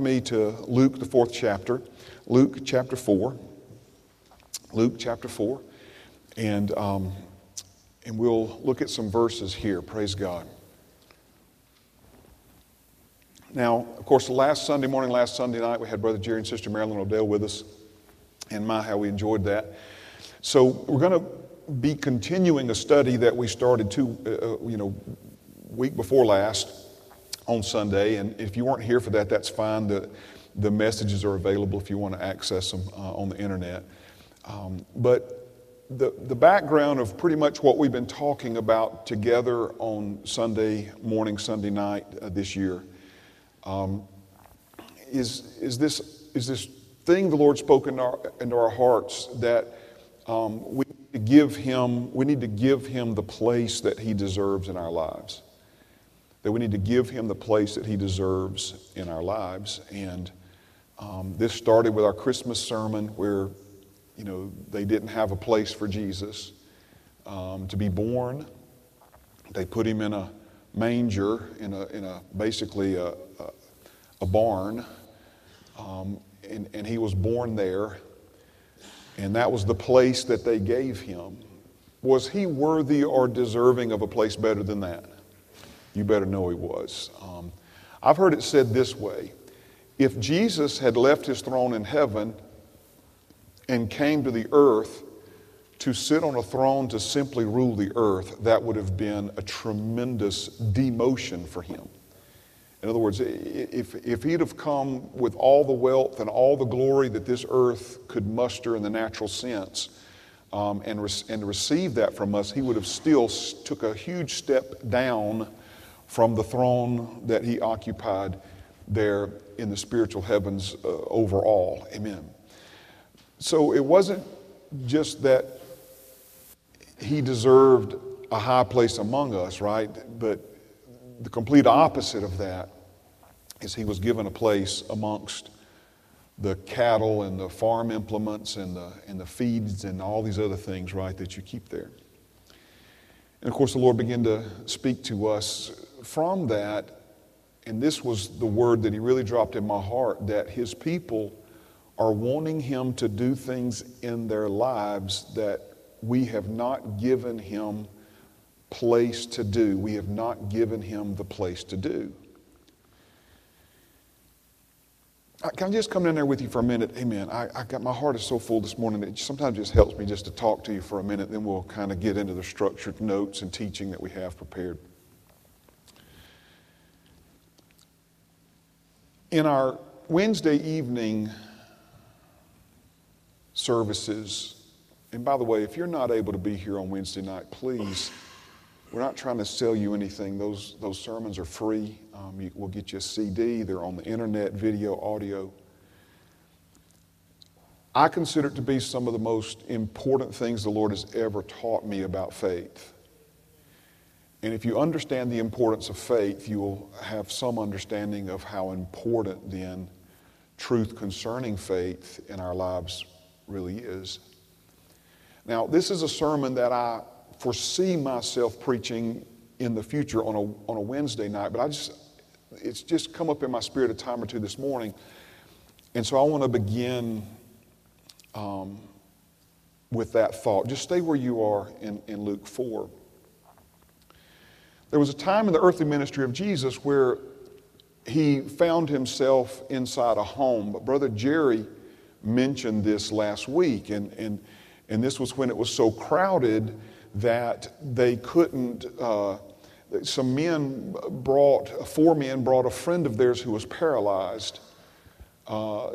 me to Luke, the fourth chapter, Luke chapter 4. Luke chapter 4. And, um, and we'll look at some verses here. Praise God. Now, of course, last Sunday morning, last Sunday night, we had Brother Jerry and Sister Marilyn Odell with us. And my, how we enjoyed that. So we're going to be continuing a study that we started two, uh, you know, week before last on Sunday. And if you weren't here for that, that's fine. The, the messages are available if you want to access them uh, on the internet. Um, but the, the background of pretty much what we've been talking about together on Sunday morning, Sunday night uh, this year um, is, is, this, is this thing the Lord spoke into our, into our hearts that um, we need to give him, we need to give him the place that he deserves in our lives. That we need to give him the place that he deserves in our lives. And um, this started with our Christmas sermon where, you know, they didn't have a place for Jesus um, to be born. They put him in a manger, in a, in a basically a, a, a barn. Um, and, and he was born there, and that was the place that they gave him. Was he worthy or deserving of a place better than that? You better know he was. Um, I've heard it said this way if Jesus had left his throne in heaven and came to the earth to sit on a throne to simply rule the earth, that would have been a tremendous demotion for him. In other words, if, if he'd have come with all the wealth and all the glory that this earth could muster in the natural sense um, and, re- and receive that from us, he would have still took a huge step down from the throne that he occupied there in the spiritual heavens uh, overall. Amen. So it wasn't just that he deserved a high place among us, right? But the complete opposite of that is he was given a place amongst the cattle and the farm implements and the, and the feeds and all these other things, right, that you keep there. And of course, the Lord began to speak to us from that. And this was the word that He really dropped in my heart that His people are wanting Him to do things in their lives that we have not given Him place to do. We have not given him the place to do. Uh, can I just come in there with you for a minute? Amen. I, I got my heart is so full this morning that sometimes it just helps me just to talk to you for a minute, then we'll kind of get into the structured notes and teaching that we have prepared. In our Wednesday evening services, and by the way, if you're not able to be here on Wednesday night, please we're not trying to sell you anything. Those, those sermons are free. Um, you, we'll get you a CD. They're on the internet, video, audio. I consider it to be some of the most important things the Lord has ever taught me about faith. And if you understand the importance of faith, you will have some understanding of how important then truth concerning faith in our lives really is. Now, this is a sermon that I foresee myself preaching in the future on a, on a Wednesday night, but I just, it's just come up in my spirit a time or two this morning. And so I want to begin um, with that thought. Just stay where you are in, in Luke 4. There was a time in the earthly ministry of Jesus where he found himself inside a home. But Brother Jerry mentioned this last week, and, and, and this was when it was so crowded that they couldn't. Uh, some men brought, four men brought a friend of theirs who was paralyzed uh,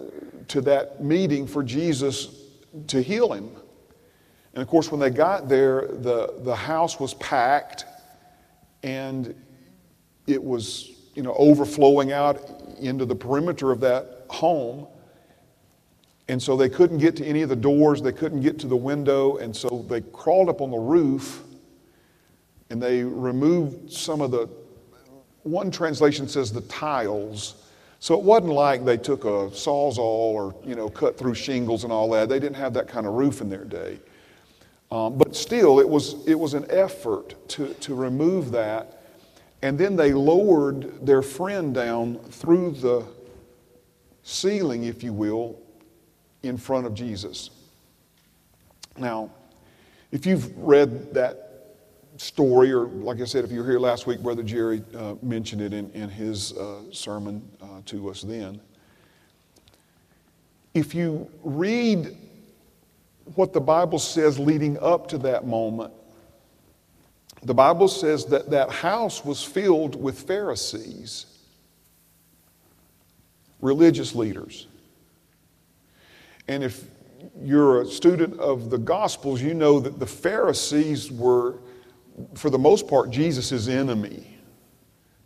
to that meeting for Jesus to heal him. And of course, when they got there, the, the house was packed and it was you know, overflowing out into the perimeter of that home. And so they couldn't get to any of the doors, they couldn't get to the window, and so they crawled up on the roof and they removed some of the, one translation says the tiles. So it wasn't like they took a sawzall or, you know, cut through shingles and all that. They didn't have that kind of roof in their day. Um, but still, it was, it was an effort to, to remove that. And then they lowered their friend down through the ceiling, if you will, in front of Jesus. Now, if you've read that story, or like I said, if you were here last week, Brother Jerry uh, mentioned it in, in his uh, sermon uh, to us then. If you read what the Bible says leading up to that moment, the Bible says that that house was filled with Pharisees, religious leaders. And if you're a student of the Gospels, you know that the Pharisees were, for the most part, Jesus' enemy.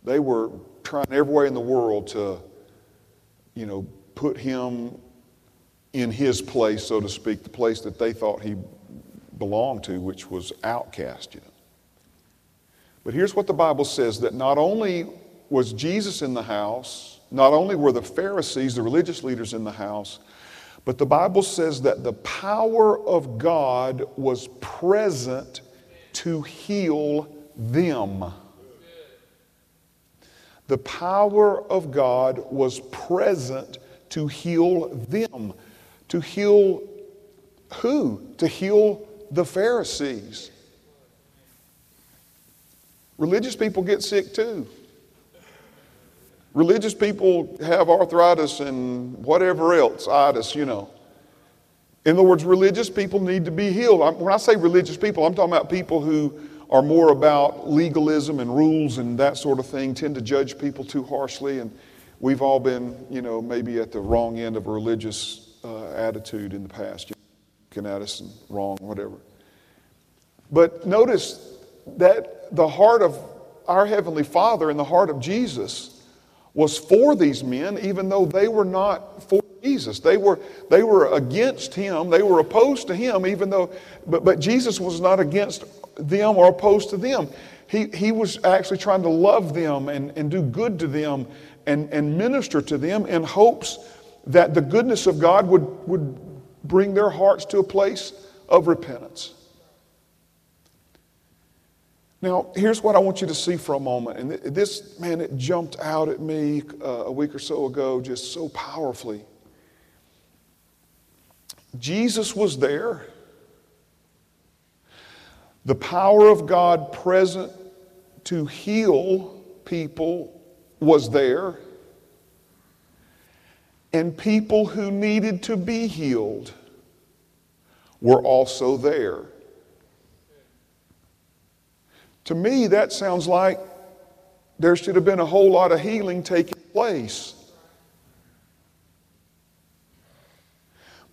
They were trying every way in the world to, you know, put him in his place, so to speak, the place that they thought he belonged to, which was outcast. You know. But here's what the Bible says that not only was Jesus in the house, not only were the Pharisees, the religious leaders in the house, but the Bible says that the power of God was present to heal them. The power of God was present to heal them. To heal who? To heal the Pharisees. Religious people get sick too. Religious people have arthritis and whatever else, itis, you know. In other words, religious people need to be healed. When I say religious people, I'm talking about people who are more about legalism and rules and that sort of thing, tend to judge people too harshly. And we've all been, you know, maybe at the wrong end of a religious uh, attitude in the past, you looking at us and wrong, whatever. But notice that the heart of our Heavenly Father and the heart of Jesus was for these men, even though they were not for Jesus. They were, they were against him, they were opposed to him, even though, but, but Jesus was not against them or opposed to them. He, he was actually trying to love them and, and do good to them and, and minister to them in hopes that the goodness of God would, would bring their hearts to a place of repentance. Now, here's what I want you to see for a moment. And this, man, it jumped out at me uh, a week or so ago just so powerfully. Jesus was there. The power of God present to heal people was there. And people who needed to be healed were also there. To me, that sounds like there should have been a whole lot of healing taking place.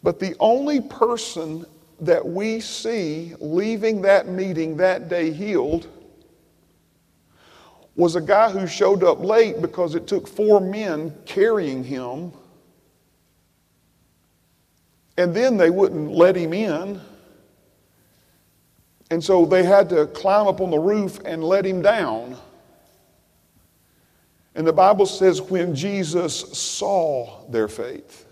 But the only person that we see leaving that meeting that day healed was a guy who showed up late because it took four men carrying him. And then they wouldn't let him in. And so they had to climb up on the roof and let him down. And the Bible says when Jesus saw their faith.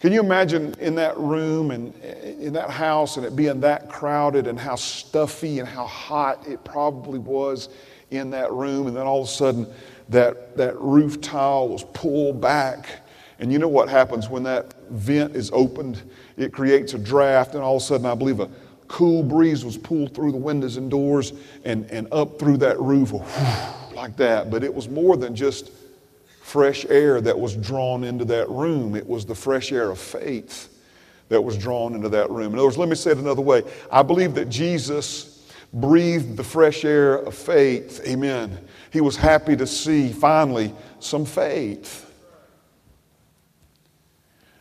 Can you imagine in that room and in that house and it being that crowded and how stuffy and how hot it probably was in that room? And then all of a sudden, that, that roof tile was pulled back. And you know what happens when that vent is opened? it creates a draft, and all of a sudden, I believe a cool breeze was pulled through the windows and doors and, and up through that roof like that. But it was more than just fresh air that was drawn into that room, it was the fresh air of faith that was drawn into that room. In other words, let me say it another way. I believe that Jesus breathed the fresh air of faith. Amen. He was happy to see finally some faith.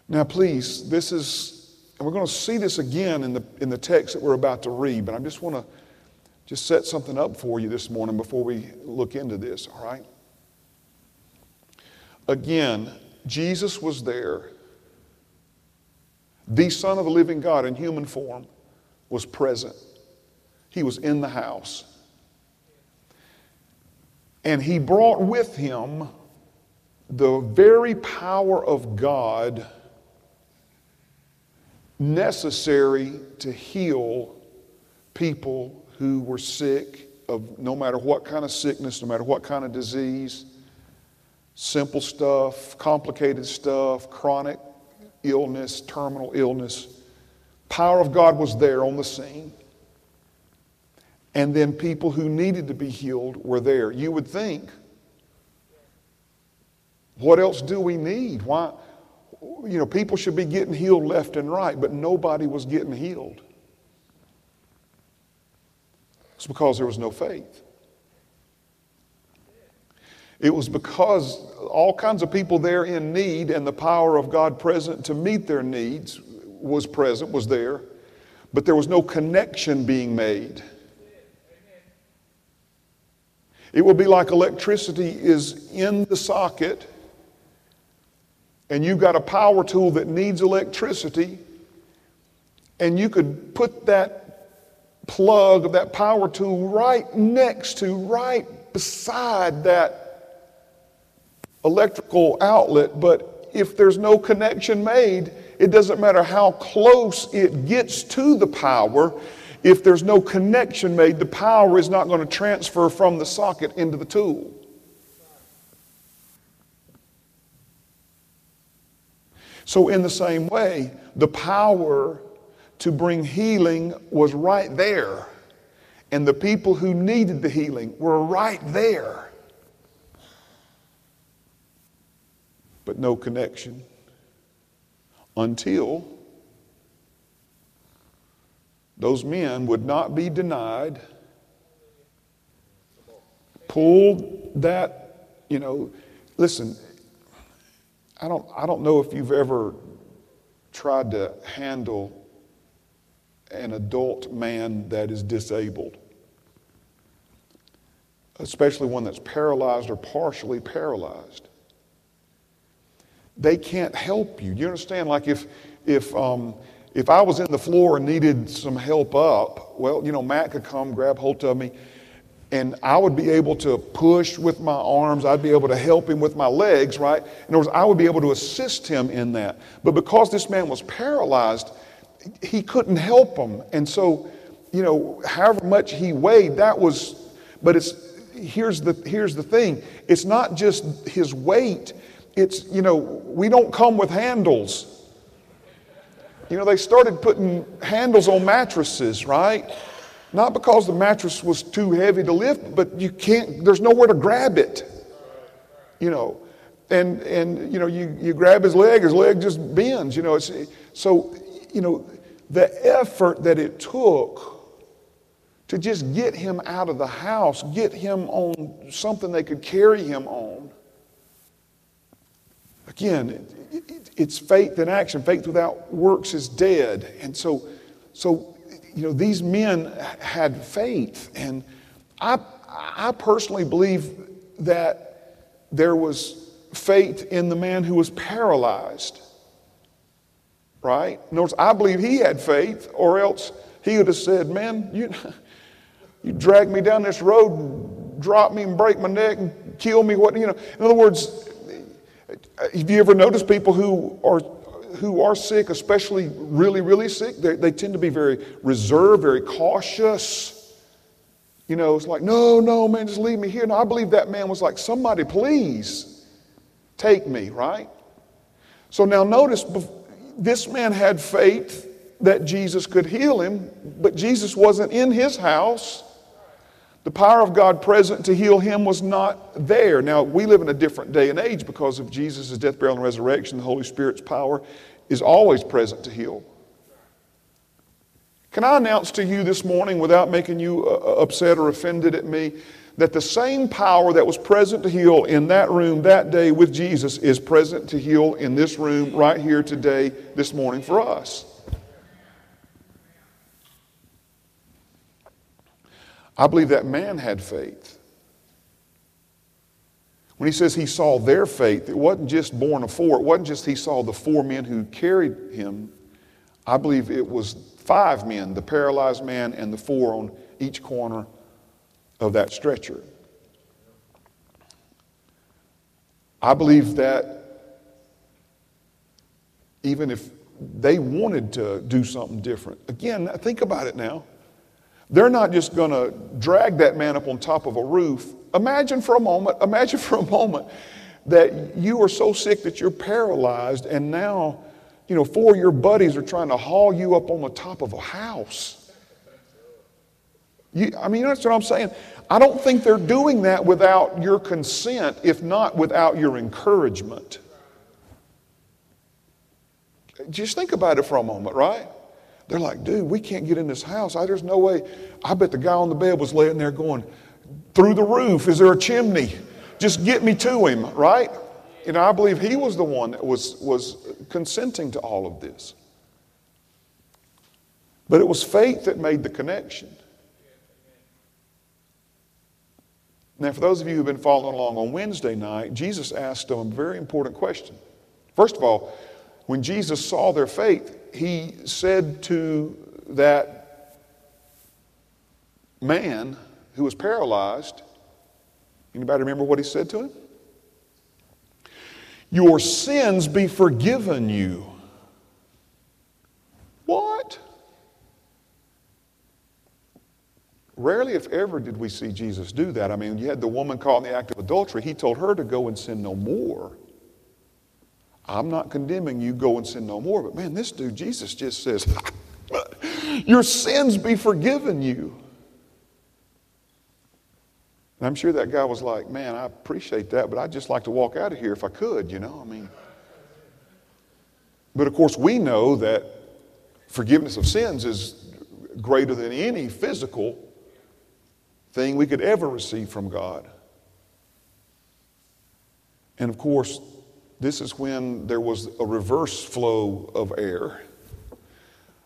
Now, please, this is and we're going to see this again in the, in the text that we're about to read, but I just want to just set something up for you this morning before we look into this, all right? Again, Jesus was there. The Son of the living God in human form was present. He was in the house. And he brought with him the very power of God necessary to heal people who were sick of no matter what kind of sickness, no matter what kind of disease. simple stuff, complicated stuff, chronic illness, terminal illness. Power of God was there on the scene. And then people who needed to be healed were there. You would think, what else do we need? Why? You know, people should be getting healed left and right, but nobody was getting healed. It's because there was no faith. It was because all kinds of people there in need and the power of God present to meet their needs was present, was there, but there was no connection being made. It will be like electricity is in the socket and you've got a power tool that needs electricity, and you could put that plug of that power tool right next to, right beside that electrical outlet, but if there's no connection made, it doesn't matter how close it gets to the power. If there's no connection made, the power is not going to transfer from the socket into the tool. So, in the same way, the power to bring healing was right there. And the people who needed the healing were right there. But no connection until those men would not be denied, pulled that, you know, listen, I don't, I don't know if you've ever tried to handle an adult man that is disabled, especially one that's paralyzed or partially paralyzed. They can't help you. You understand? Like if, if, um, if I was in the floor and needed some help up, well, you know, Matt could come grab hold of me and I would be able to push with my arms. I'd be able to help him with my legs, right? In other words, I would be able to assist him in that. But because this man was paralyzed, he couldn't help him. And so, you know, however much he weighed, that was, but it's, here's the, here's the thing it's not just his weight, it's, you know, we don't come with handles. You know, they started putting handles on mattresses, right? Not because the mattress was too heavy to lift, but you can't, there's nowhere to grab it. You know, and, and you know, you, you grab his leg, his leg just bends, you know. It's, so, you know, the effort that it took to just get him out of the house, get him on something they could carry him on. Again, it, it, it's faith in action. Faith without works is dead. And so, so you know, these men had faith. And I, I personally believe that there was faith in the man who was paralyzed. Right? In words, I believe he had faith, or else he would have said, Man, you, you drag me down this road, drop me and break my neck and kill me. What, you know, in other words, have you ever noticed people who are who are sick, especially really, really sick, they, they tend to be very reserved, very cautious. You know, it's like, no, no, man, just leave me here. No, I believe that man was like, somebody please take me, right? So now notice, this man had faith that Jesus could heal him, but Jesus wasn't in his house. The power of God present to heal him was not there. Now, we live in a different day and age because of Jesus' death, burial, and resurrection. The Holy Spirit's power is always present to heal. Can I announce to you this morning, without making you uh, uh, upset or offended at me, that the same power that was present to heal in that room that day with Jesus is present to heal in this room right here today, this morning for us? I believe that man had faith. When he says he saw their faith, it wasn't just born of four. It wasn't just he saw the four men who carried him. I believe it was five men, the paralyzed man and the four on each corner of that stretcher. I believe that even if they wanted to do something different, again, think about it now. They're not just going to drag that man up on top of a roof. Imagine for a moment, imagine for a moment that you are so sick that you're paralyzed, and now, you know, four of your buddies are trying to haul you up on the top of a house. You, I mean, that's what I'm saying. I don't think they're doing that without your consent, if not without your encouragement. Just think about it for a moment, right? They're like, dude, we can't get in this house. I, there's no way. I bet the guy on the bed was laying there going, through the roof, is there a chimney? Just get me to him, right? You know, I believe he was the one that was, was consenting to all of this. But it was faith that made the connection. Now, for those of you who've been following along on Wednesday night, Jesus asked them a very important question. First of all, when Jesus saw their faith, he said to that man who was paralyzed, anybody remember what he said to him? Your sins be forgiven you. What? Rarely, if ever, did we see Jesus do that. I mean, you had the woman caught in the act of adultery. He told her to go and sin no more. I'm not condemning you, go and sin no more. But man, this dude, Jesus just says, Your sins be forgiven you. And I'm sure that guy was like, Man, I appreciate that, but I'd just like to walk out of here if I could, you know? I mean, but of course, we know that forgiveness of sins is greater than any physical thing we could ever receive from God. And of course, this is when there was a reverse flow of air.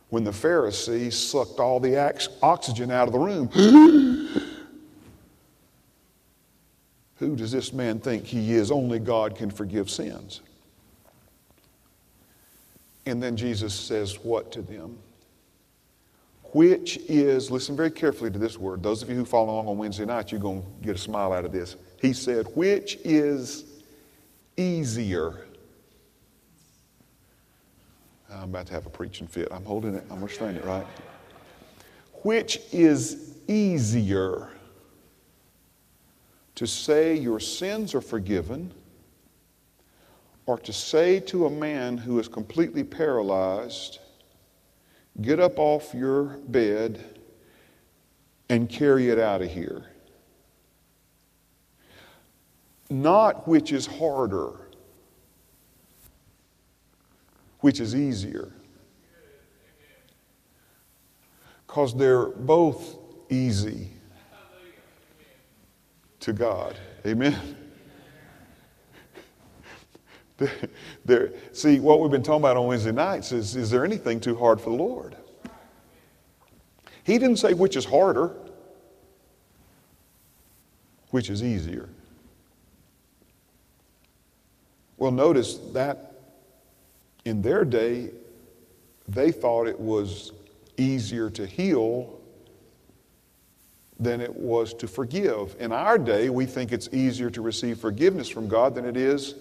When the Pharisees sucked all the oxygen out of the room. Who does this man think he is? Only God can forgive sins. And then Jesus says, What to them? Which is, listen very carefully to this word. Those of you who follow along on Wednesday night, you're going to get a smile out of this. He said, Which is easier. I'm about to have a preaching fit. I'm holding it, I'm restraining it, right? Which is easier to say your sins are forgiven or to say to a man who is completely paralyzed, get up off your bed and carry it out of here? Not which is harder, which is easier. Because they're both easy to God. Amen. There, see, what we've been talking about on Wednesday nights is is there anything too hard for the Lord? He didn't say which is harder, which is easier. Well, notice that in their day, they thought it was easier to heal than it was to forgive. In our day, we think it's easier to receive forgiveness from God than it is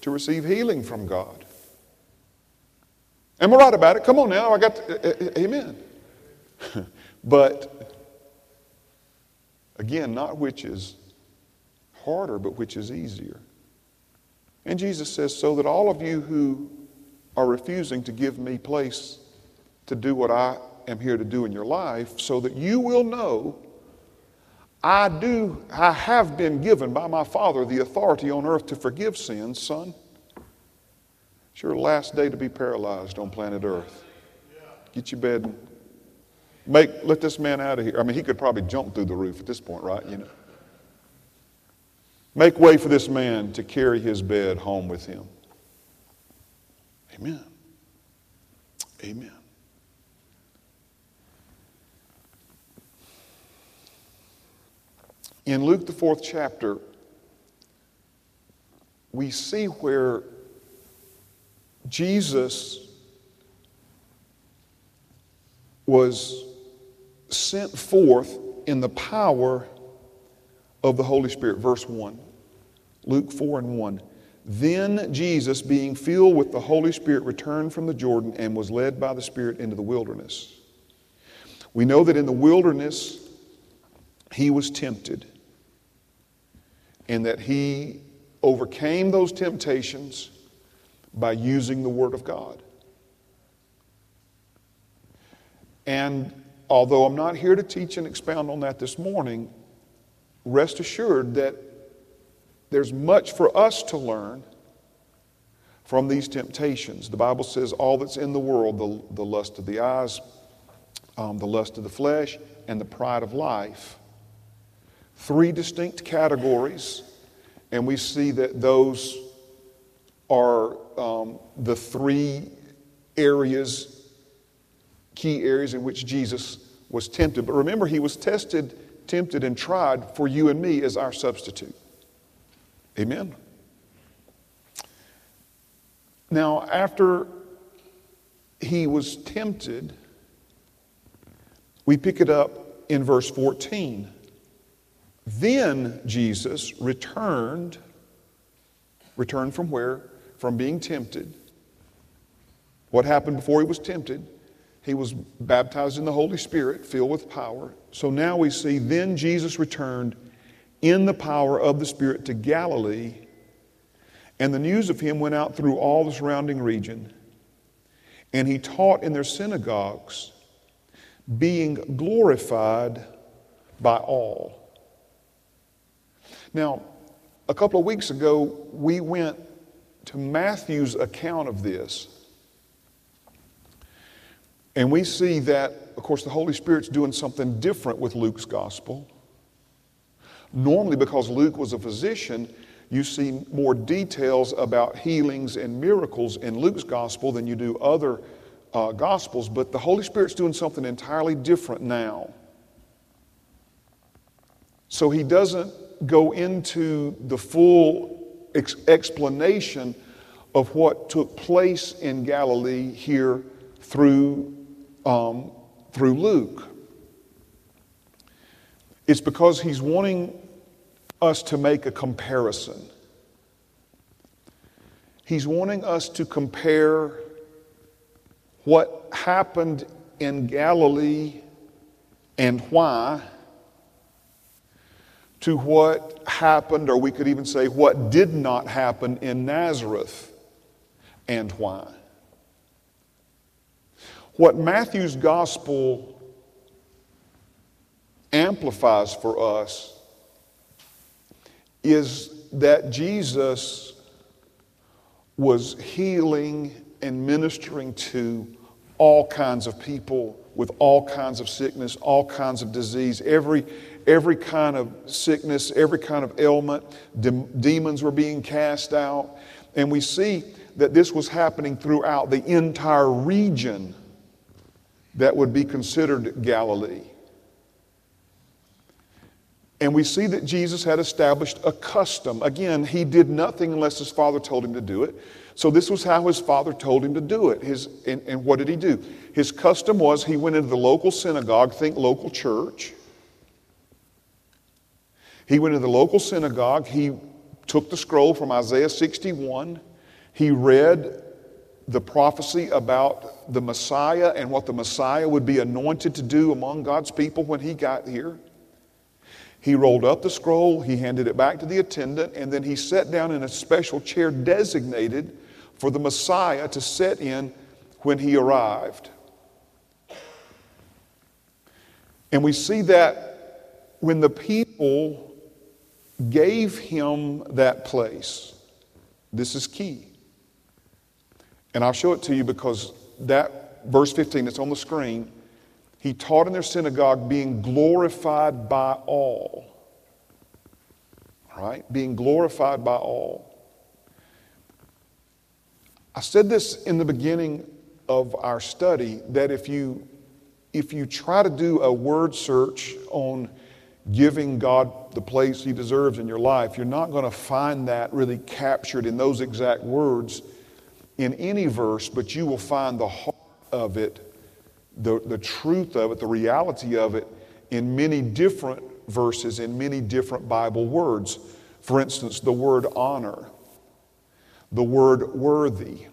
to receive healing from God. Am I right about it? Come on now, I got to, amen. but again, not which is harder, but which is easier. And Jesus says, So that all of you who are refusing to give me place to do what I am here to do in your life, so that you will know I do, I have been given by my Father the authority on earth to forgive sins, son. It's your last day to be paralyzed on planet Earth. Get your bed. Make, let this man out of here. I mean, he could probably jump through the roof at this point, right? You know. Make way for this man to carry his bed home with him. Amen. Amen. In Luke, the fourth chapter, we see where Jesus was sent forth in the power of the Holy Spirit. Verse 1. Luke 4 and 1. Then Jesus, being filled with the Holy Spirit, returned from the Jordan and was led by the Spirit into the wilderness. We know that in the wilderness he was tempted and that he overcame those temptations by using the Word of God. And although I'm not here to teach and expound on that this morning, rest assured that there's much for us to learn from these temptations. The Bible says all that's in the world, the, the lust of the eyes, um, the lust of the flesh, and the pride of life. Three distinct categories, and we see that those are um, the three areas, key areas in which Jesus was tempted. But remember, he was tested, tempted, and tried for you and me as our substitute. Amen. Now, after he was tempted, we pick it up in verse 14. Then Jesus returned, returned from where? From being tempted. What happened before he was tempted? He was baptized in the Holy Spirit, filled with power. So now we see, then Jesus returned in the power of the Spirit to Galilee, and the news of him went out through all the surrounding region. And he taught in their synagogues, being glorified by all. Now, a couple of weeks ago, we went to Matthew's account of this. And we see that, of course, the Holy Spirit's doing something different with Luke's gospel. Normally, because Luke was a physician, you see more details about healings and miracles in Luke's gospel than you do other uh, gospels, but the Holy Spirit's doing something entirely different now. So he doesn't go into the full ex- explanation of what took place in Galilee here through, um, through Luke. It's because he's wanting us to make a comparison. He's wanting us to compare what happened in Galilee and why to what happened, or we could even say what did not happen in Nazareth and why. What Matthew's gospel amplifies for us is that Jesus was healing and ministering to all kinds of people with all kinds of sickness, all kinds of disease, every, every kind of sickness, every kind of ailment. De- demons were being cast out. And we see that this was happening throughout the entire region that would be considered Galilee. And we see that Jesus had established a custom. Again, he did nothing unless his father told him to do it. So this was how his father told him to do it. His, and, and what did he do? His custom was he went into the local synagogue, think local church, he went into the local synagogue. He took the scroll from Isaiah 61. He read the prophecy about the Messiah and what the Messiah would be anointed to do among God's people when he got here. He rolled up the scroll, he handed it back to the attendant, and then he sat down in a special chair designated for the Messiah to sit in when he arrived. And we see that when the people gave him that place. This is key. And I'll show it to you because that verse 15 that's on the screen, he taught in their synagogue being glorified by all. Right? Being glorified by all. I said this in the beginning of our study that if you if you try to do a word search on giving God the place He deserves in your life, you're not going to find that really captured in those exact words in any verse, but you will find the heart of it, the, the truth of it, the reality of it in many different verses, in many different Bible words. For instance, the word honor, the word worthy,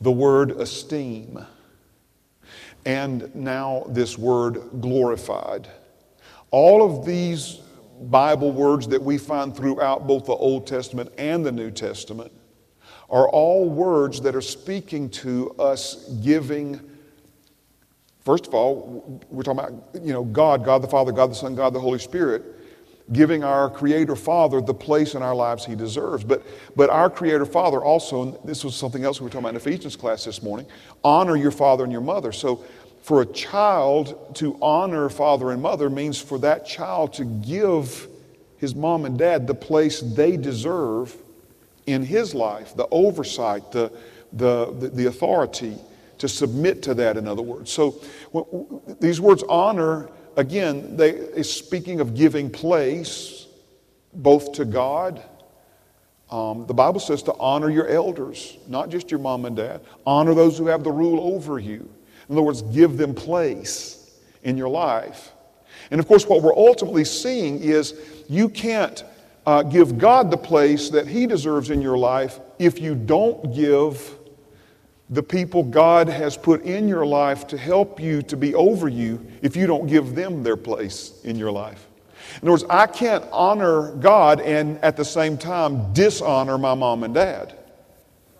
the word esteem, and now this word glorified. All of these Bible words that we find throughout both the Old Testament and the New Testament are all words that are speaking to us giving. First of all, we're talking about, you know, God, God the Father, God the Son, God the Holy Spirit, giving our Creator Father the place in our lives He deserves. But, but our Creator Father also, this was something else we were talking about in Ephesians class this morning, honor your father and your mother. So for a child to honor father and mother means for that child to give his mom and dad the place they deserve in his life, the oversight, the, the, the, authority to submit to that, in other words. So these words honor, again, they is speaking of giving place both to God. Um, the Bible says to honor your elders, not just your mom and dad. Honor those who have the rule over you. In other words, give them place in your life. And of course, what we're ultimately seeing is you can't uh, give God the place that He deserves in your life if you don't give the people God has put in your life to help you to be over you if you don't give them their place in your life. In other words, I can't honor God and at the same time dishonor my mom and dad.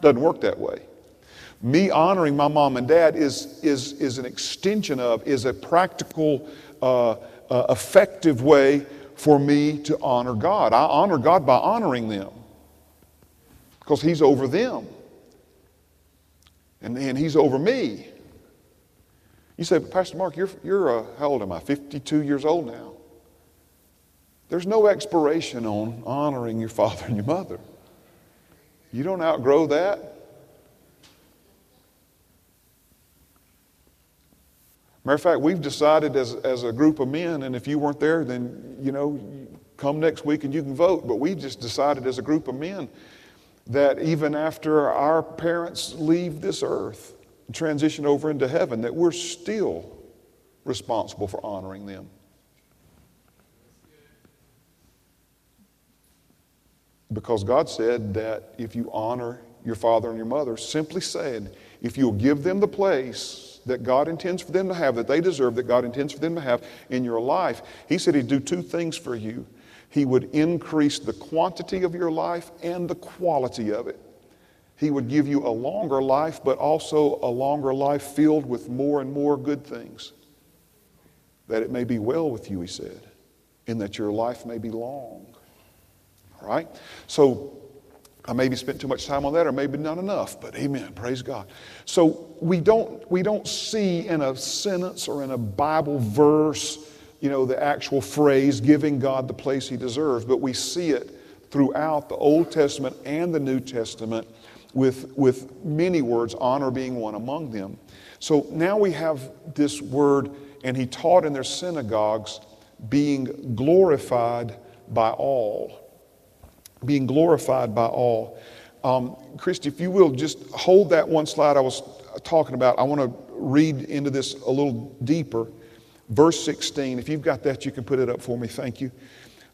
Doesn't work that way. Me honoring my mom and dad is, is, is an extension of, is a practical, uh, uh, effective way for me to honor God. I honor God by honoring them because He's over them and, and He's over me. You say, Pastor Mark, you're, you're uh, how old am I? 52 years old now. There's no expiration on honoring your father and your mother. You don't outgrow that. Matter of fact, we've decided as, as a group of men, and if you weren't there, then, you know, come next week and you can vote. But we just decided as a group of men that even after our parents leave this earth and transition over into heaven, that we're still responsible for honoring them. Because God said that if you honor your father and your mother, simply said, if you'll give them the place that God intends for them to have, that they deserve, that God intends for them to have in your life, He said He'd do two things for you. He would increase the quantity of your life and the quality of it. He would give you a longer life, but also a longer life filled with more and more good things. That it may be well with you, he said, and that your life may be long. All right? So I maybe spent too much time on that, or maybe not enough, but amen. Praise God. So we don't, we don't see in a sentence or in a Bible verse, you know, the actual phrase giving God the place he deserves, but we see it throughout the Old Testament and the New Testament with, with many words, honor being one among them. So now we have this word, and he taught in their synagogues, being glorified by all being glorified by all. Um, Christy, if you will, just hold that one slide I was talking about. I want to read into this a little deeper. Verse 16, if you've got that, you can put it up for me. Thank you.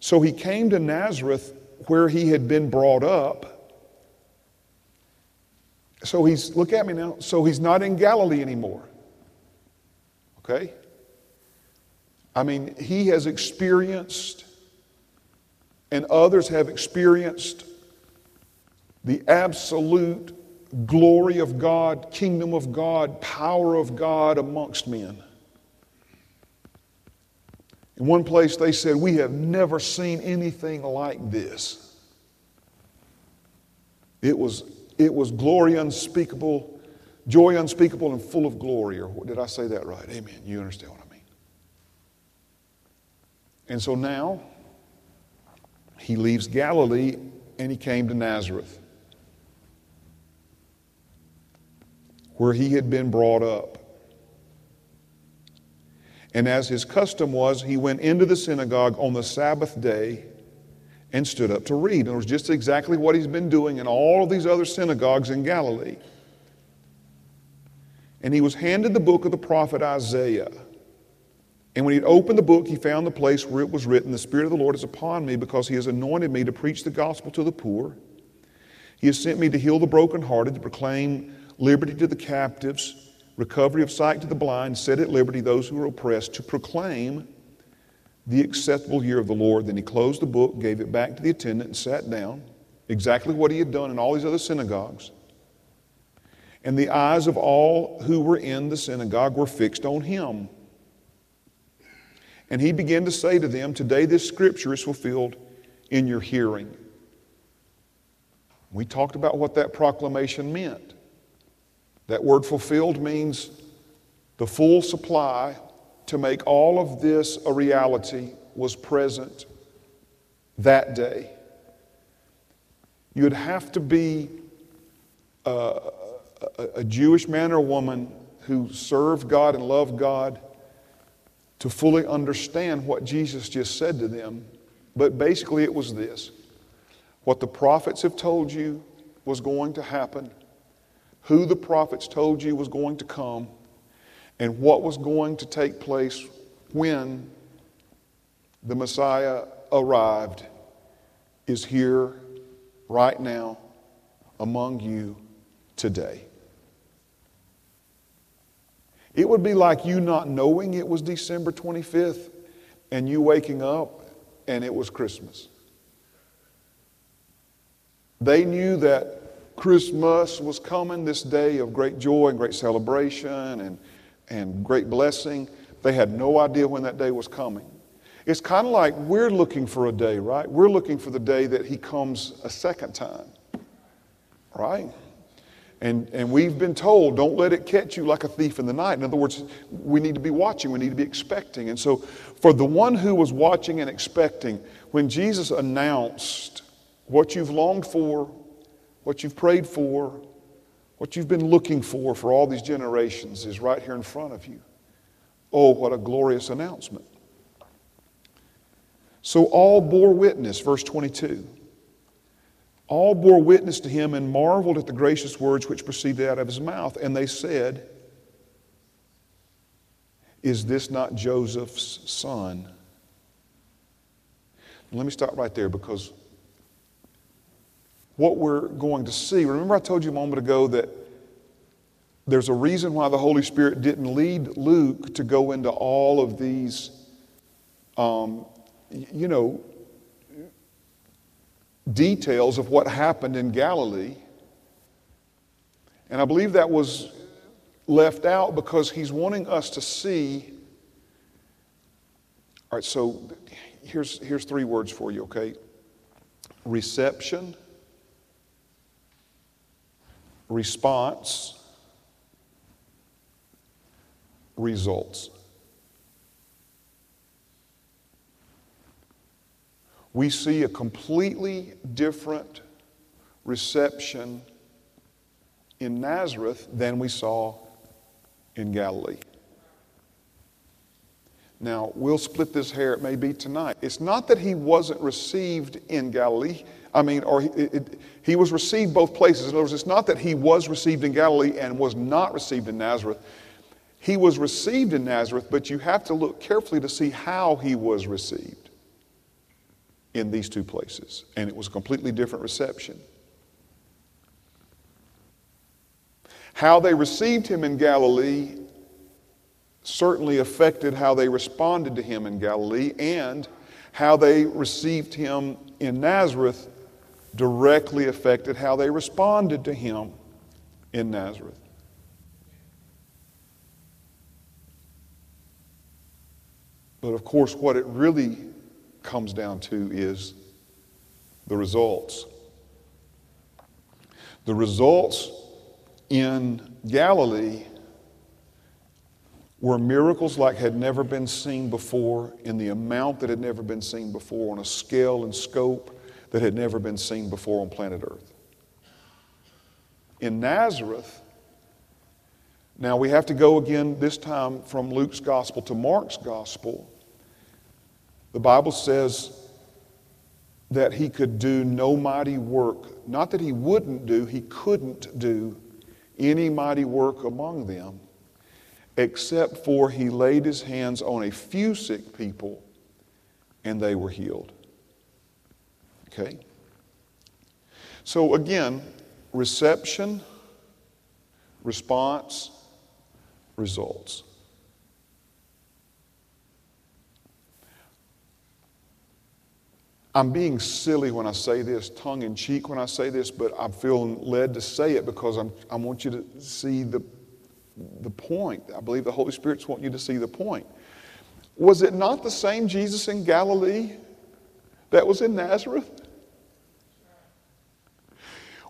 So he came to Nazareth where he had been brought up. So he's, look at me now, so he's not in Galilee anymore. Okay? I mean, he has experienced and others have experienced the absolute glory of God, kingdom of God, power of God amongst men. In one place, they said, We have never seen anything like this. It was, it was glory unspeakable, joy unspeakable, and full of glory. Or did I say that right? Amen. You understand what I mean. And so now, he leaves Galilee and he came to Nazareth, where he had been brought up. And as his custom was, he went into the synagogue on the Sabbath day and stood up to read. And it was just exactly what he's been doing in all of these other synagogues in Galilee. And he was handed the book of the prophet Isaiah. And when he opened the book, he found the place where it was written, The Spirit of the Lord is upon me because he has anointed me to preach the gospel to the poor. He has sent me to heal the brokenhearted, to proclaim liberty to the captives, recovery of sight to the blind, set at liberty those who are oppressed, to proclaim the acceptable year of the Lord. Then he closed the book, gave it back to the attendant, and sat down. Exactly what he had done in all these other synagogues. And the eyes of all who were in the synagogue were fixed on him. And he began to say to them, Today this scripture is fulfilled in your hearing. We talked about what that proclamation meant. That word fulfilled means the full supply to make all of this a reality was present that day. You'd have to be uh, a, a, a, Jewish man or woman who served God and loved God to fully understand what Jesus just said to them. But basically, it was this what the prophets have told you was going to happen, who the prophets told you was going to come, and what was going to take place when the Messiah arrived is here right now among you today. It would be like you not knowing it was December 25th and you waking up and it was Christmas. They knew that Christmas was coming, this day of great joy and great celebration and, and great blessing. They had no idea when that day was coming. It's kind of like we're looking for a day, right? We're looking for the day that He comes a second time, right? And, and we've been told, don't let it catch you like a thief in the night. In other words, we need to be watching, we need to be expecting. And so, for the one who was watching and expecting, when Jesus announced what you've longed for, what you've prayed for, what you've been looking for for all these generations is right here in front of you. Oh, what a glorious announcement. So all bore witness, verse 22. All bore witness to him and marveled at the gracious words which proceeded out of his mouth. And they said, Is this not Joseph's son? Let me stop right there because what we're going to see, remember I told you a moment ago that there's a reason why the Holy Spirit didn't lead Luke to go into all of these, um, you know, details of what happened in Galilee. And I believe that was left out because he's wanting us to see. All right, so here's, here's three words for you, okay? Reception, response, results. we see a completely different reception in Nazareth than we saw in Galilee. Now, we'll split this hair, it may be tonight. It's not that he wasn't received in Galilee. I mean, or he, it, he was received both places. In other words, it's not that he was received in Galilee and was not received in Nazareth. He was received in Nazareth, but you have to look carefully to see how he was received in these two places, and it was a completely different reception. How they received him in Galilee certainly affected how they responded to him in Galilee, and how they received him in Nazareth directly affected how they responded to him in Nazareth. But of course, what it really comes down to is the results. The results in Galilee were miracles like had never been seen before, in the amount that had never been seen before, on a scale and scope that had never been seen before on planet Earth. In Nazareth, now we have to go again this time from Luke's gospel to Mark's gospel. The Bible says that he could do no mighty work. Not that he wouldn't do, he couldn't do any mighty work among them, except for he laid his hands on a few sick people and they were healed. Okay? So again, reception, response, results. I'm being silly when I say this, tongue in cheek when I say this, but I'm feeling led to say it because I'm, I want you to see the, the point. I believe the Holy Spirit's want you to see the point. Was it not the same Jesus in Galilee that was in Nazareth?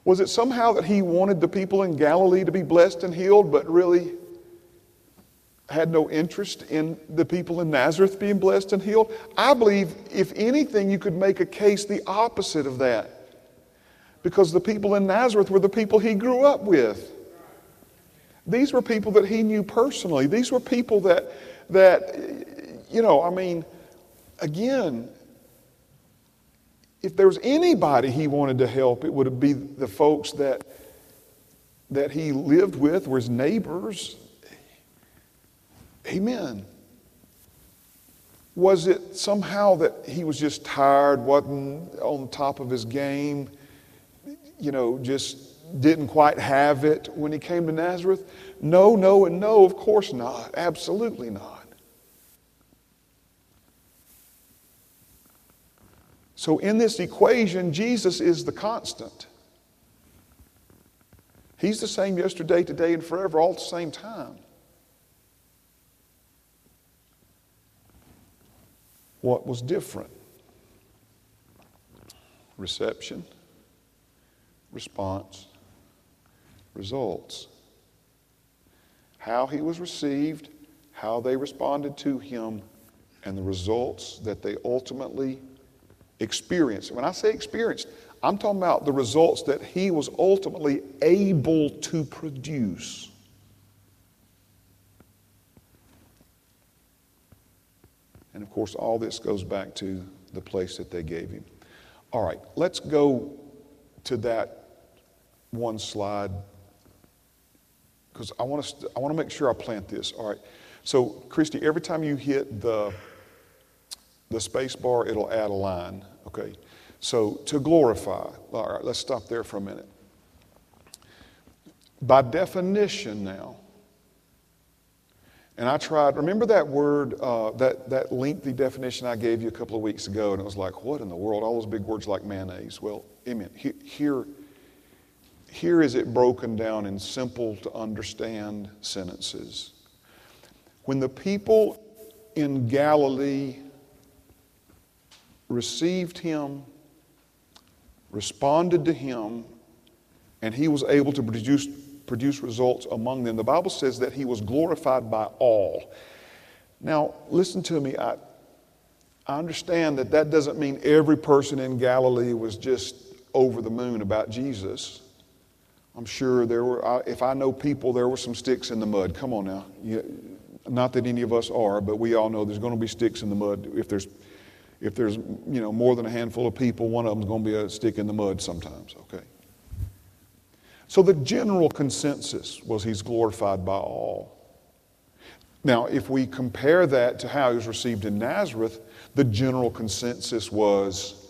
Was it somehow that he wanted the people in Galilee to be blessed and healed, but really had no interest in the people in Nazareth being blessed and healed? I believe, if anything, you could make a case the opposite of that. Because the people in Nazareth were the people he grew up with. These were people that he knew personally. These were people that, that you know, I mean, again, if there was anybody he wanted to help, it would be the folks that, that he lived with, were his neighbors, Amen. Was it somehow that he was just tired, wasn't on top of his game, you know, just didn't quite have it when he came to Nazareth? No, no, and no, of course not. Absolutely not. So, in this equation, Jesus is the constant. He's the same yesterday, today, and forever, all at the same time. What was different? Reception, response, results. How he was received, how they responded to him, and the results that they ultimately experienced. When I say experienced, I'm talking about the results that he was ultimately able to produce. And of course, all this goes back to the place that they gave him. All right, let's go to that one slide because I want to I want to make sure I plant this. All right. So, Christy, every time you hit the the space bar, it'll add a line. Okay. So, to glorify. All right, let's stop there for a minute. By definition now, and I tried, remember that word, uh, that, that lengthy definition I gave you a couple of weeks ago, and it was like, what in the world? All those big words like mayonnaise. Well, amen. Here, here is it broken down in simple to understand sentences. When the people in Galilee received him, responded to him, and he was able to produce produce results among them. The Bible says that he was glorified by all. Now, listen to me. I, I understand that that doesn't mean every person in Galilee was just over the moon about Jesus. I'm sure there were, if I know people, there were some sticks in the mud. Come on now. Not that any of us are, but we all know there's going to be sticks in the mud. If there's, if there's you know, more than a handful of people, one of them's going to be a stick in the mud sometimes, okay? So the general consensus was he's glorified by all. Now, if we compare that to how he was received in Nazareth, the general consensus was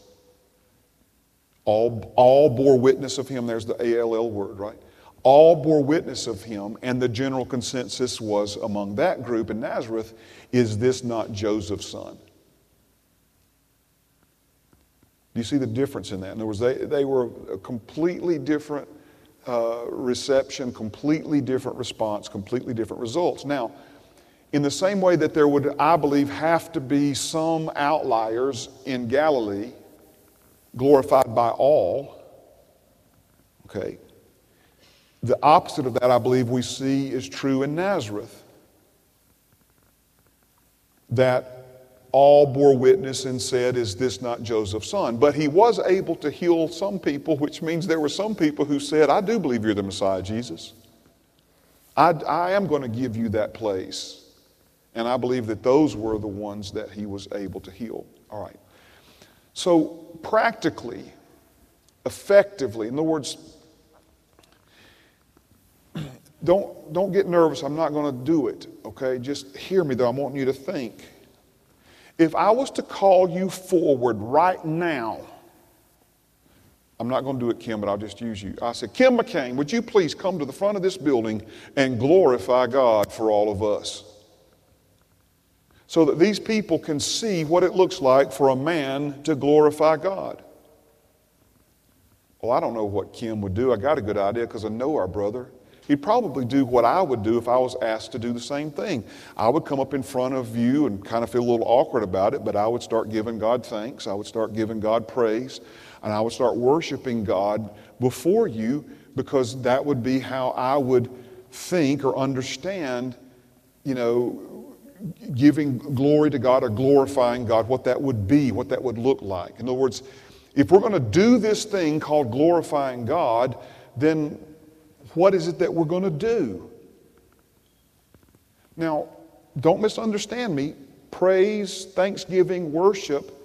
all, all bore witness of him. There's the ALL word, right? All bore witness of him, and the general consensus was among that group in Nazareth is this not Joseph's son? Do you see the difference in that? In other words, they, they were a completely different uh, reception, completely different response, completely different results. Now, in the same way that there would, I believe, have to be some outliers in Galilee glorified by all, okay, the opposite of that, I believe, we see is true in Nazareth. That all bore witness and said, Is this not Joseph's son? But he was able to heal some people, which means there were some people who said, I do believe you're the Messiah, Jesus. I, I am going to give you that place. And I believe that those were the ones that he was able to heal. All right. So, practically, effectively, in other words, don't, don't get nervous. I'm not going to do it, okay? Just hear me, though. I want you to think. If I was to call you forward right now, I'm not going to do it, Kim, but I'll just use you. I said, Kim McCain, would you please come to the front of this building and glorify God for all of us? so that these people can see what it looks like for a man to glorify God. Well, I don't know what Kim would do. I got a good idea because I know our brother. He'd probably do what I would do if I was asked to do the same thing. I would come up in front of you and kind of feel a little awkward about it, but I would start giving God thanks. I would start giving God praise, and I would start worshiping God before you because that would be how I would think or understand, you know, giving glory to God or glorifying God, what that would be, what that would look like. In other words, if we're going to do this thing called glorifying God, then what is it that we're going to do? Now, don't misunderstand me. Praise, thanksgiving, worship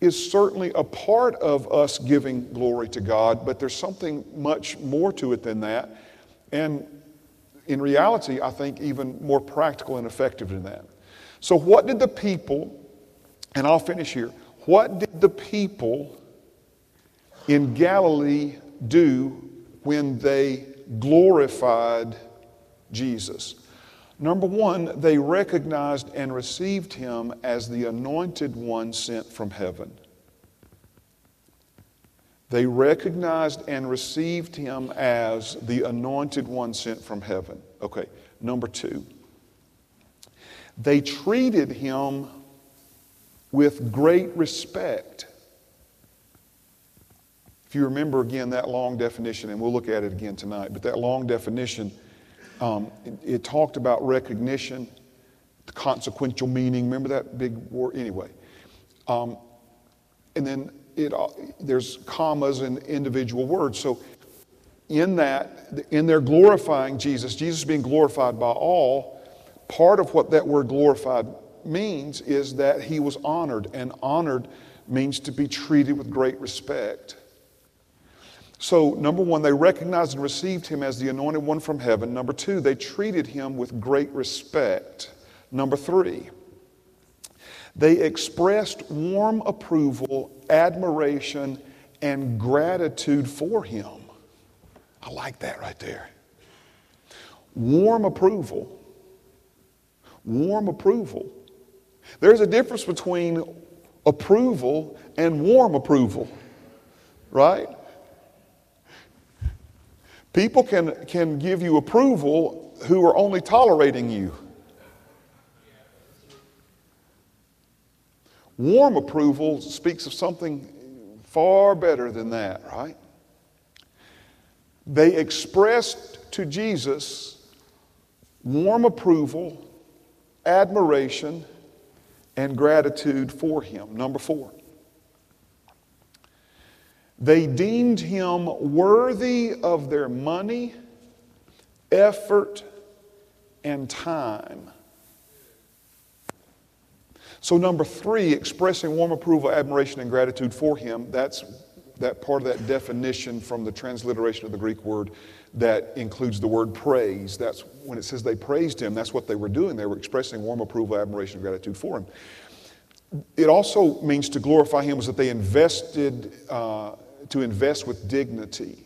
is certainly a part of us giving glory to God, but there's something much more to it than that. And in reality, I think even more practical and effective than that. So, what did the people, and I'll finish here, what did the people in Galilee do when they glorified Jesus? Number one, they recognized and received him as the anointed one sent from heaven. They recognized and received him as the anointed one sent from heaven. Okay, number two, they treated him with great respect. If you remember again that long definition, and we'll look at it again tonight, but that long definition, um, it, it, talked about recognition, the consequential meaning. Remember that big word? Anyway. Um, and then it, uh, there's commas in individual words. So in that, in their glorifying Jesus, Jesus being glorified by all, part of what that word glorified means is that he was honored, and honored means to be treated with great respect. So, number one, they recognized and received him as the anointed one from heaven. Number two, they treated him with great respect. Number three, they expressed warm approval, admiration, and gratitude for him. I like that right there. Warm approval. Warm approval. There's a difference between approval and warm approval, right? People can, can give you approval who are only tolerating you. Warm approval speaks of something far better than that, right? They expressed to Jesus warm approval, admiration, and gratitude for him. Number four, they deemed him worthy of their money, effort, and time. So, number three, expressing warm approval, admiration, and gratitude for him, that's that part of that definition from the transliteration of the Greek word that includes the word praise. That's when it says they praised him, that's what they were doing. They were expressing warm approval, admiration, and gratitude for him. It also means to glorify him was that they invested, uh, to invest with dignity.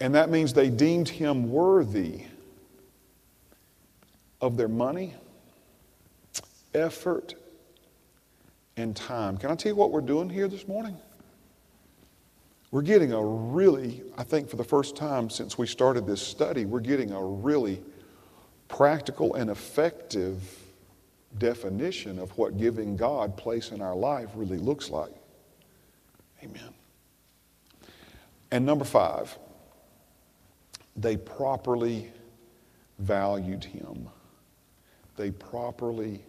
And that means they deemed him worthy of their money, effort, and time. Can I tell you what we're doing here this morning? We're getting a really, I think for the first time since we started this study, we're getting a really practical and effective definition of what giving God place in our life really looks like. Amen. And number five, they properly valued him. They properly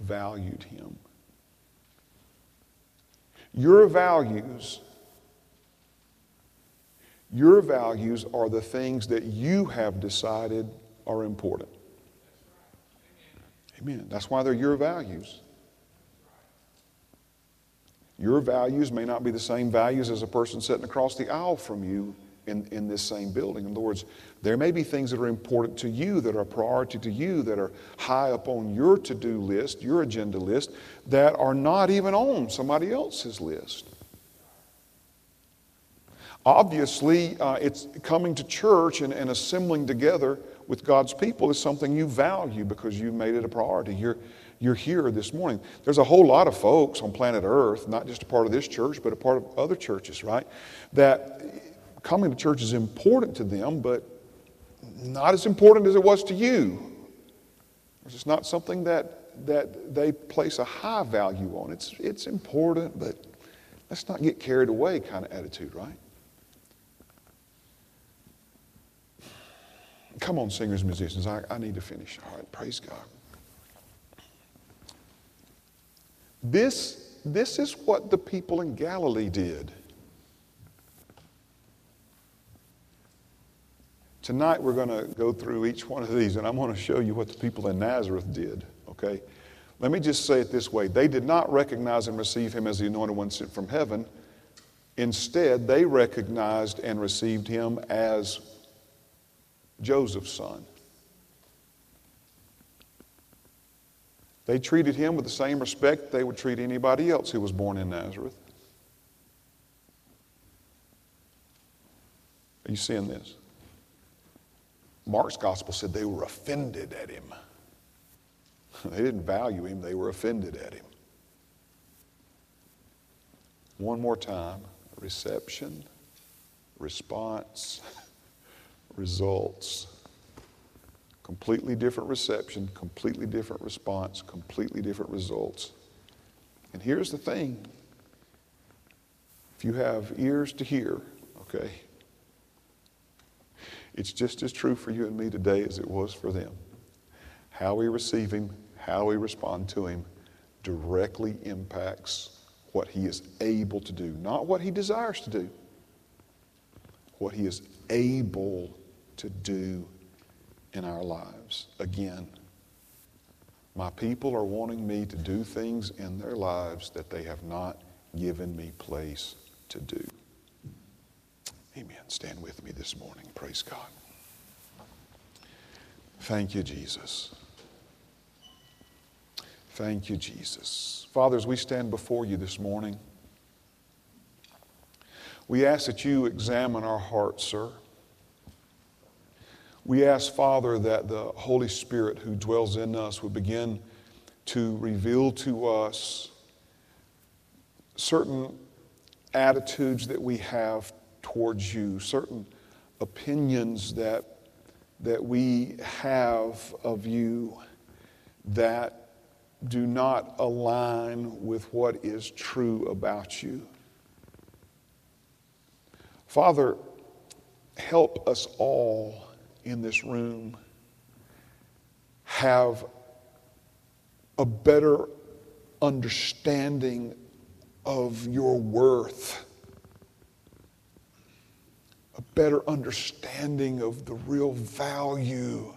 valued him. Your values, your values are the things that you have decided are important. Amen. That's why they're your values. Your values may not be the same values as a person sitting across the aisle from you in, in this same building. In other words, there may be things that are important to you, that are a priority to you, that are high up on your to do list, your agenda list, that are not even on somebody else's list. Obviously, uh, it's coming to church and, and assembling together with God's people is something you value because you've made it a priority. You're, you're here this morning. There's a whole lot of folks on planet Earth, not just a part of this church, but a part of other churches, right? That coming to church is important to them, but not as important as it was to you. It's not something that, that they place a high value on. It's, it's important, but let's not get carried away kind of attitude, right? Come on, singers, musicians. I, I need to finish. All right, praise God. This, this is what the people in Galilee did. Tonight we're going to go through each one of these and I'm going to show you what the people in Nazareth did, okay? Let me just say it this way they did not recognize and receive him as the anointed one sent from heaven. Instead, they recognized and received him as Joseph's son. They treated him with the same respect they would treat anybody else who was born in Nazareth. Are you seeing this? Mark's gospel said they were offended at him. They didn't value him, they were offended at him. One more time reception, response, results. Completely different reception, completely different response, completely different results. And here's the thing if you have ears to hear, okay, it's just as true for you and me today as it was for them. How we receive Him, how we respond to Him, directly impacts what He is able to do, not what He desires to do, what He is able to do in our lives. Again, my people are wanting me to do things in their lives that they have not given me place to do. Amen. Stand with me this morning. Praise God. Thank you, Jesus. Thank you, Jesus. Fathers, we stand before you this morning. We ask that you examine our hearts, sir. We ask, Father, that the Holy Spirit who dwells in us would begin to reveal to us certain attitudes that we have towards you, certain opinions that, that we have of you that do not align with what is true about you. Father, help us all in this room have a better understanding of your worth, a better understanding of the real value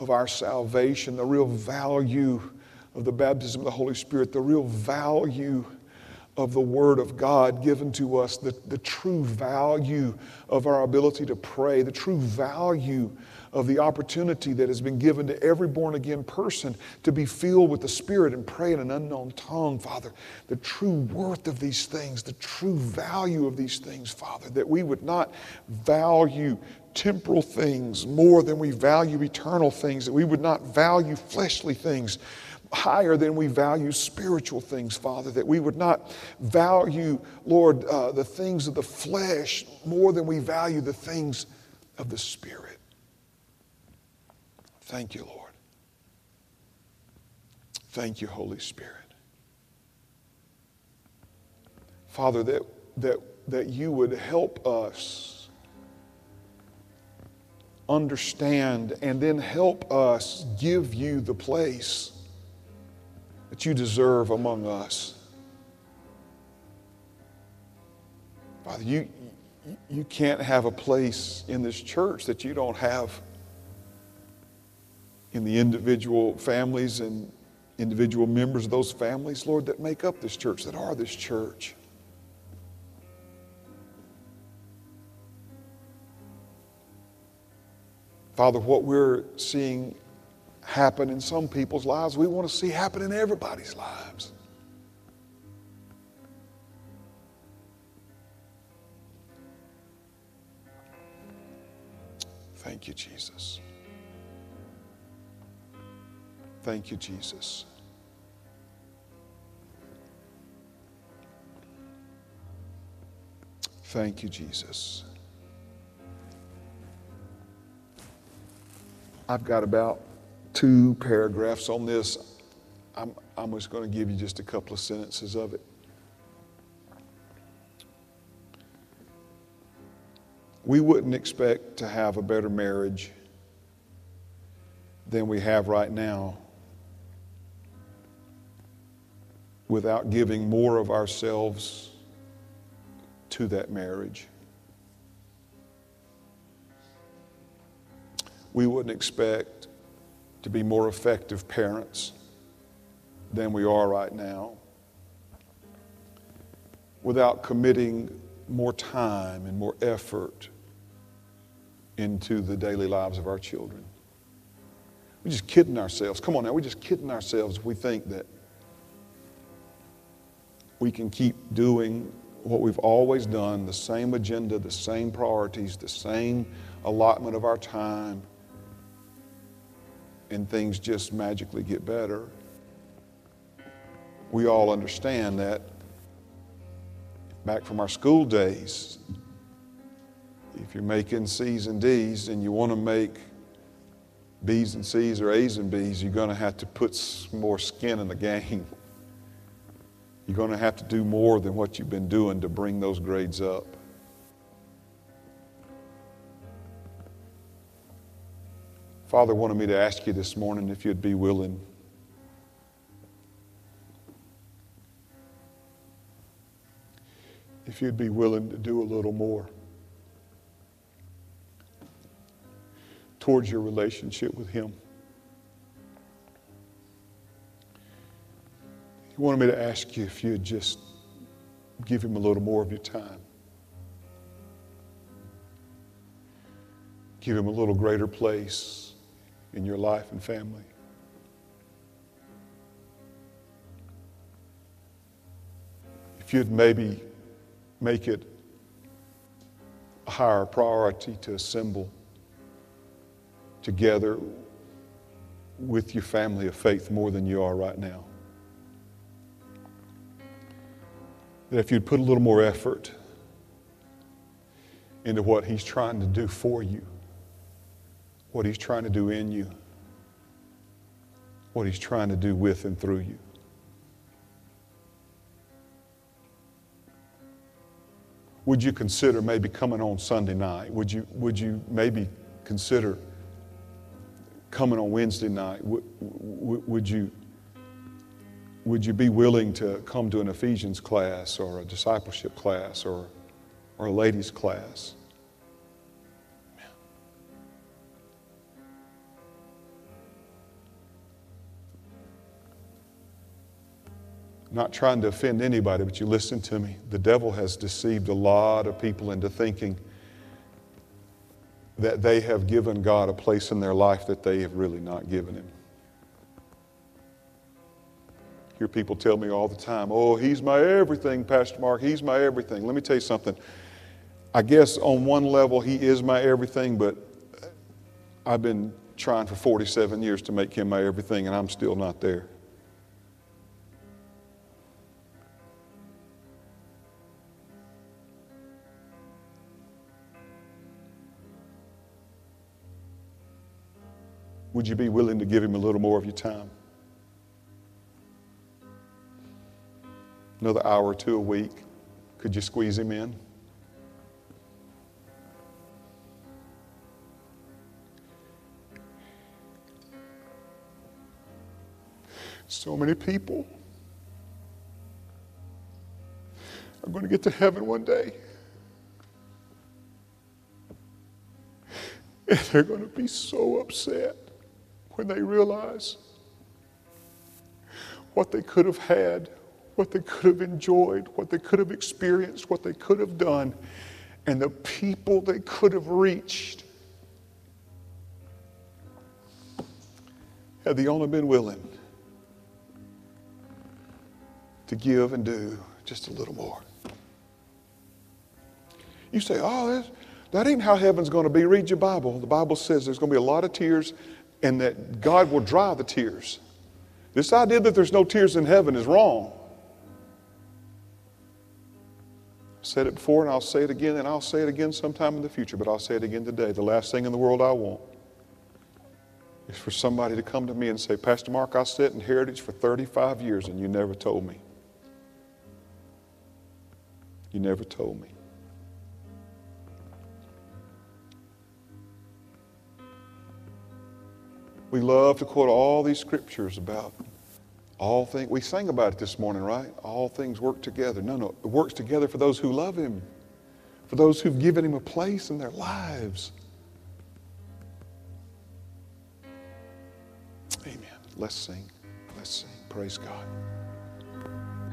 of our salvation, the real value of the baptism of the Holy Spirit, the real value of the Word of God given to us, the, the true value of our ability to pray, the true value of the opportunity that has been given to every born again person to be filled with the Spirit and pray in an unknown tongue, Father. The true worth of these things, the true value of these things, Father, that we would not value temporal things more than we value eternal things, that we would not value fleshly things higher than we value spiritual things, Father, that we would not value, Lord, uh, the things of the flesh more than we value the things of the Spirit. Thank you, Lord. Thank you, Holy Spirit. Father, that, that, that you would help us understand and then help us give you the place that you deserve among us. Father, you, you can't have a place in this church that you don't have in the individual families and individual members of those families, Lord, that make up this church, that are this church. Father, what we're seeing happen in some people's lives, we want to see happen in everybody's lives. Thank you, Jesus. Thank you, Jesus. Thank you, Jesus. I've got about two paragraphs on this. I'm, I'm just going to give you just a couple of sentences of it. We wouldn't expect to have a better marriage than we have right now without giving more of ourselves to that marriage. We wouldn't expect to be more effective parents than we are right now without committing more time and more effort into the daily lives of our children. We're just kidding ourselves. Come on now, we're just kidding ourselves we think that we can keep doing what we've always done, the same agenda, the same priorities, the same allotment of our time, and things just magically get better. We all understand that back from our school days, if you're making C's and D's and you want to make B's and C's or A's and B's, you're going to have to put more skin in the game. You're going to have to do more than what you've been doing to bring those grades up. Father wanted me to ask you this morning if you'd be willing. If you'd be willing to do a little more towards your relationship with Him. He wanted me to ask you if you'd just give Him a little more of your time. Give Him a little greater place in your life and family. If you'd maybe make it a higher priority to assemble together with your family of faith more than you are right now. That if you'd put a little more effort into what He's trying to do for you, what He's trying to do in you, what He's trying to do with and through you. Would you consider maybe coming on Sunday night? Would you, would you maybe consider coming on Wednesday night? Would, would, you, would you be willing to come to an Ephesians class or a discipleship class or, or a ladies' class? Not trying to offend anybody, but you listen to me. The devil has deceived a lot of people into thinking that they have given God a place in their life that they have really not given Him. Hear people tell me all the time, oh, he's my everything, Pastor Mark, he's my everything. Let me tell you something. I guess on one level, he is my everything, but I've been trying for 47 years to make him my everything, and I'm still not there. Would you be willing to give him a little more of your time? Another hour or two a week. Could you squeeze him in? So many people are going to get to heaven one day. And they're going to be so upset when they realize what they could have had, what they could have enjoyed, what they could have experienced, what they could have done, and the people they could have reached had they only been willing to give and do just a little more. You say, oh, That ain't how heaven's going to be. Read your Bible. The Bible says there's going to be a lot of tears and that God will dry the tears. This idea that there's no tears in heaven is wrong. I said it before and I'll say it again and I'll say it again sometime in the future, but I'll say it again today. The last thing in the world I want is for somebody to come to me and say, Pastor Mark, I sat in Heritage for 35 years and you never told me. You never told me. We love to quote all these scriptures about all things. We sang about it this morning, right? All things work together. No, no, it works together for those who love Him, for those who've given Him a place in their lives. Amen. Let's sing. Let's sing. Praise God.